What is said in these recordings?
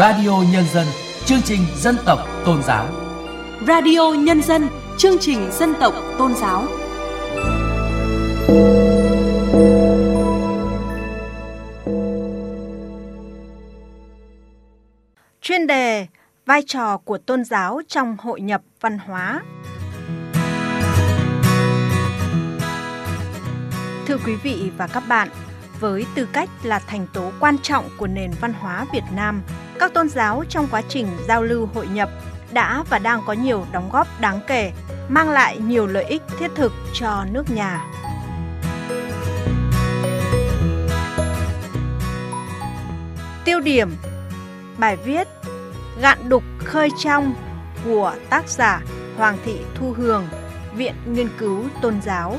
Radio Nhân dân, chương trình dân tộc tôn giáo. Radio Nhân dân, chương trình dân tộc tôn giáo. Chuyên đề Vai trò của tôn giáo trong hội nhập văn hóa. Thưa quý vị và các bạn, với tư cách là thành tố quan trọng của nền văn hóa Việt Nam, các tôn giáo trong quá trình giao lưu hội nhập đã và đang có nhiều đóng góp đáng kể, mang lại nhiều lợi ích thiết thực cho nước nhà. Tiêu điểm Bài viết Gạn đục khơi trong của tác giả Hoàng Thị Thu Hường, Viện Nghiên cứu Tôn giáo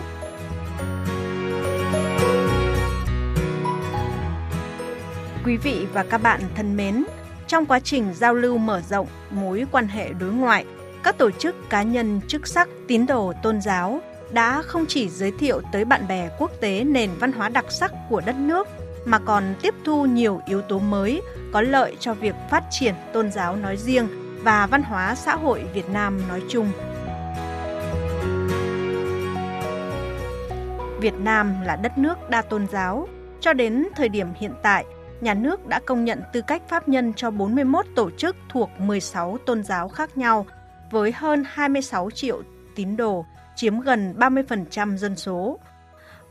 Quý vị và các bạn thân mến, trong quá trình giao lưu mở rộng mối quan hệ đối ngoại, các tổ chức cá nhân chức sắc tín đồ tôn giáo đã không chỉ giới thiệu tới bạn bè quốc tế nền văn hóa đặc sắc của đất nước mà còn tiếp thu nhiều yếu tố mới có lợi cho việc phát triển tôn giáo nói riêng và văn hóa xã hội Việt Nam nói chung. Việt Nam là đất nước đa tôn giáo, cho đến thời điểm hiện tại – nhà nước đã công nhận tư cách pháp nhân cho 41 tổ chức thuộc 16 tôn giáo khác nhau với hơn 26 triệu tín đồ, chiếm gần 30% dân số.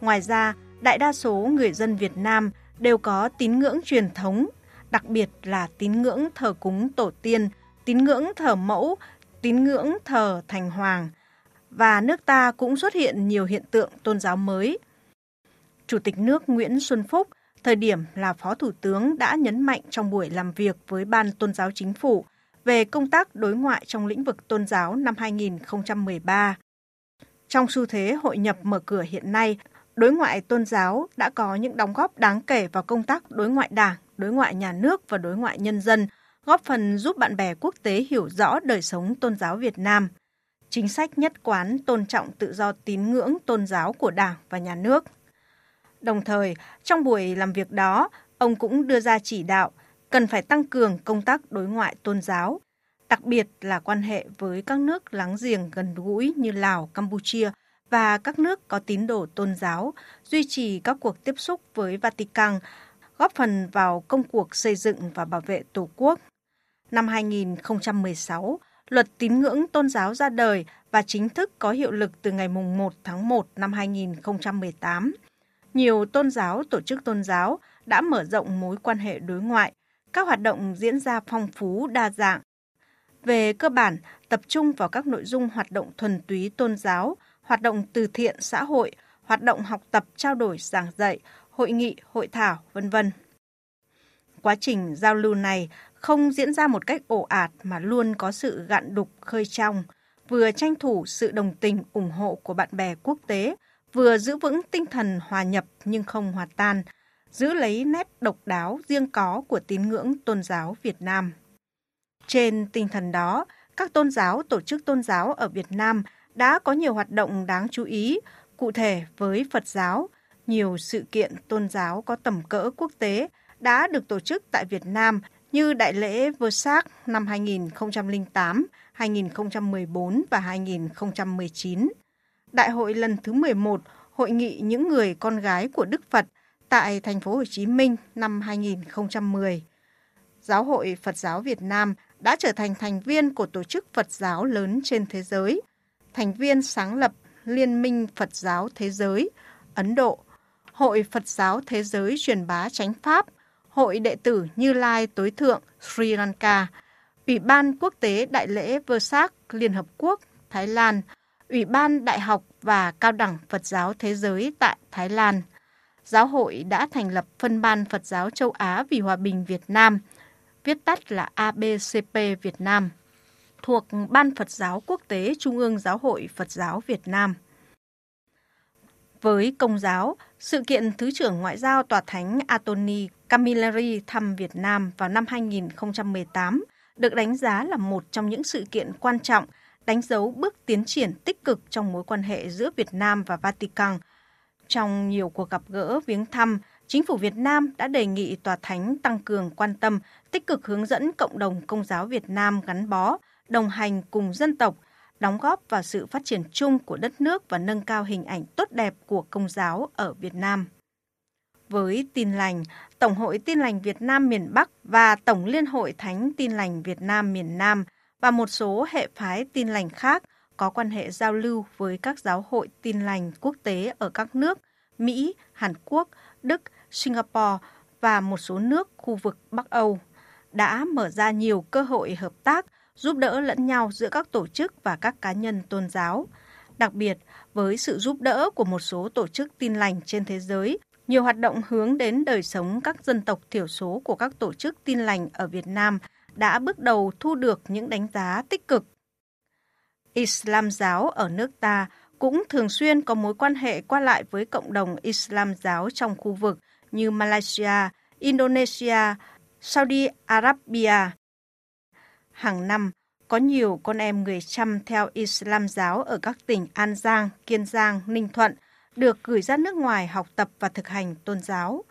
Ngoài ra, đại đa số người dân Việt Nam đều có tín ngưỡng truyền thống, đặc biệt là tín ngưỡng thờ cúng tổ tiên, tín ngưỡng thờ mẫu, tín ngưỡng thờ thành hoàng. Và nước ta cũng xuất hiện nhiều hiện tượng tôn giáo mới. Chủ tịch nước Nguyễn Xuân Phúc thời điểm là Phó Thủ tướng đã nhấn mạnh trong buổi làm việc với Ban Tôn giáo Chính phủ về công tác đối ngoại trong lĩnh vực tôn giáo năm 2013. Trong xu thế hội nhập mở cửa hiện nay, đối ngoại tôn giáo đã có những đóng góp đáng kể vào công tác đối ngoại đảng, đối ngoại nhà nước và đối ngoại nhân dân, góp phần giúp bạn bè quốc tế hiểu rõ đời sống tôn giáo Việt Nam. Chính sách nhất quán tôn trọng tự do tín ngưỡng tôn giáo của Đảng và nhà nước – Đồng thời, trong buổi làm việc đó, ông cũng đưa ra chỉ đạo cần phải tăng cường công tác đối ngoại tôn giáo, đặc biệt là quan hệ với các nước láng giềng gần gũi như Lào, Campuchia và các nước có tín đồ tôn giáo, duy trì các cuộc tiếp xúc với Vatican, góp phần vào công cuộc xây dựng và bảo vệ Tổ quốc. Năm 2016, Luật tín ngưỡng tôn giáo ra đời và chính thức có hiệu lực từ ngày 1 tháng 1 năm 2018 nhiều tôn giáo, tổ chức tôn giáo đã mở rộng mối quan hệ đối ngoại, các hoạt động diễn ra phong phú, đa dạng. Về cơ bản, tập trung vào các nội dung hoạt động thuần túy tôn giáo, hoạt động từ thiện xã hội, hoạt động học tập trao đổi giảng dạy, hội nghị, hội thảo, vân vân. Quá trình giao lưu này không diễn ra một cách ồ ạt mà luôn có sự gạn đục khơi trong, vừa tranh thủ sự đồng tình ủng hộ của bạn bè quốc tế, vừa giữ vững tinh thần hòa nhập nhưng không hòa tan, giữ lấy nét độc đáo riêng có của tín ngưỡng tôn giáo Việt Nam. Trên tinh thần đó, các tôn giáo, tổ chức tôn giáo ở Việt Nam đã có nhiều hoạt động đáng chú ý, cụ thể với Phật giáo, nhiều sự kiện tôn giáo có tầm cỡ quốc tế đã được tổ chức tại Việt Nam như Đại lễ Vơ-sát năm 2008, 2014 và 2019. Đại hội lần thứ 11 Hội nghị những người con gái của Đức Phật tại thành phố Hồ Chí Minh năm 2010. Giáo hội Phật giáo Việt Nam đã trở thành thành viên của tổ chức Phật giáo lớn trên thế giới, thành viên sáng lập Liên minh Phật giáo Thế giới, Ấn Độ, Hội Phật giáo Thế giới truyền bá chánh pháp, Hội đệ tử Như Lai Tối Thượng Sri Lanka, Ủy ban Quốc tế Đại lễ Vơ Sát Liên Hợp Quốc Thái Lan, Ủy ban Đại học và Cao đẳng Phật giáo Thế giới tại Thái Lan. Giáo hội đã thành lập phân ban Phật giáo châu Á vì hòa bình Việt Nam, viết tắt là ABCP Việt Nam, thuộc Ban Phật giáo Quốc tế Trung ương Giáo hội Phật giáo Việt Nam. Với công giáo, sự kiện Thứ trưởng Ngoại giao Tòa Thánh Antony Camilleri thăm Việt Nam vào năm 2018 được đánh giá là một trong những sự kiện quan trọng – đánh dấu bước tiến triển tích cực trong mối quan hệ giữa Việt Nam và Vatican. Trong nhiều cuộc gặp gỡ viếng thăm, Chính phủ Việt Nam đã đề nghị Tòa Thánh tăng cường quan tâm, tích cực hướng dẫn cộng đồng công giáo Việt Nam gắn bó, đồng hành cùng dân tộc, đóng góp vào sự phát triển chung của đất nước và nâng cao hình ảnh tốt đẹp của công giáo ở Việt Nam. Với tin lành, Tổng hội Tin lành Việt Nam miền Bắc và Tổng Liên hội Thánh Tin lành Việt Nam miền Nam và một số hệ phái tin lành khác có quan hệ giao lưu với các giáo hội tin lành quốc tế ở các nước Mỹ, Hàn Quốc, Đức, Singapore và một số nước khu vực Bắc Âu đã mở ra nhiều cơ hội hợp tác, giúp đỡ lẫn nhau giữa các tổ chức và các cá nhân tôn giáo. Đặc biệt, với sự giúp đỡ của một số tổ chức tin lành trên thế giới, nhiều hoạt động hướng đến đời sống các dân tộc thiểu số của các tổ chức tin lành ở Việt Nam đã bước đầu thu được những đánh giá tích cực. Islam giáo ở nước ta cũng thường xuyên có mối quan hệ qua lại với cộng đồng Islam giáo trong khu vực như Malaysia, Indonesia, Saudi Arabia. Hàng năm, có nhiều con em người Chăm theo Islam giáo ở các tỉnh An Giang, Kiên Giang, Ninh Thuận được gửi ra nước ngoài học tập và thực hành tôn giáo.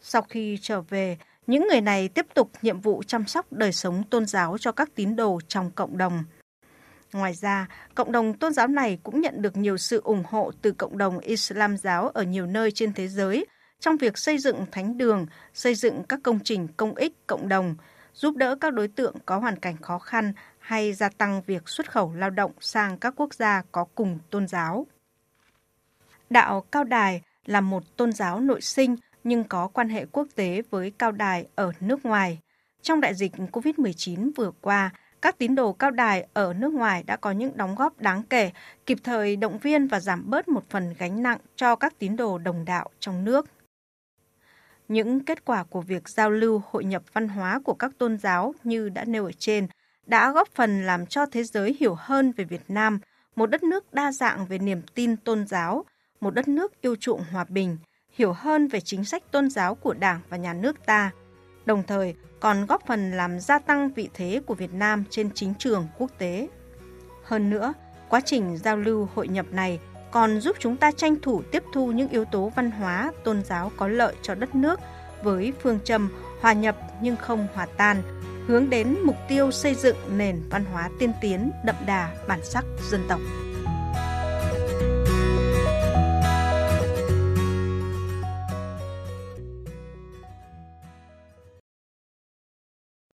Sau khi trở về, những người này tiếp tục nhiệm vụ chăm sóc đời sống tôn giáo cho các tín đồ trong cộng đồng. Ngoài ra, cộng đồng tôn giáo này cũng nhận được nhiều sự ủng hộ từ cộng đồng Islam giáo ở nhiều nơi trên thế giới trong việc xây dựng thánh đường, xây dựng các công trình công ích cộng đồng, giúp đỡ các đối tượng có hoàn cảnh khó khăn hay gia tăng việc xuất khẩu lao động sang các quốc gia có cùng tôn giáo. Đạo Cao Đài là một tôn giáo nội sinh nhưng có quan hệ quốc tế với Cao Đài ở nước ngoài. Trong đại dịch COVID-19 vừa qua, các tín đồ cao đài ở nước ngoài đã có những đóng góp đáng kể, kịp thời động viên và giảm bớt một phần gánh nặng cho các tín đồ đồng đạo trong nước. Những kết quả của việc giao lưu hội nhập văn hóa của các tôn giáo như đã nêu ở trên đã góp phần làm cho thế giới hiểu hơn về Việt Nam, một đất nước đa dạng về niềm tin tôn giáo, một đất nước yêu chuộng hòa bình, hiểu hơn về chính sách tôn giáo của Đảng và nhà nước ta, đồng thời còn góp phần làm gia tăng vị thế của Việt Nam trên chính trường quốc tế. Hơn nữa, quá trình giao lưu hội nhập này còn giúp chúng ta tranh thủ tiếp thu những yếu tố văn hóa, tôn giáo có lợi cho đất nước với phương châm hòa nhập nhưng không hòa tan, hướng đến mục tiêu xây dựng nền văn hóa tiên tiến đậm đà bản sắc dân tộc.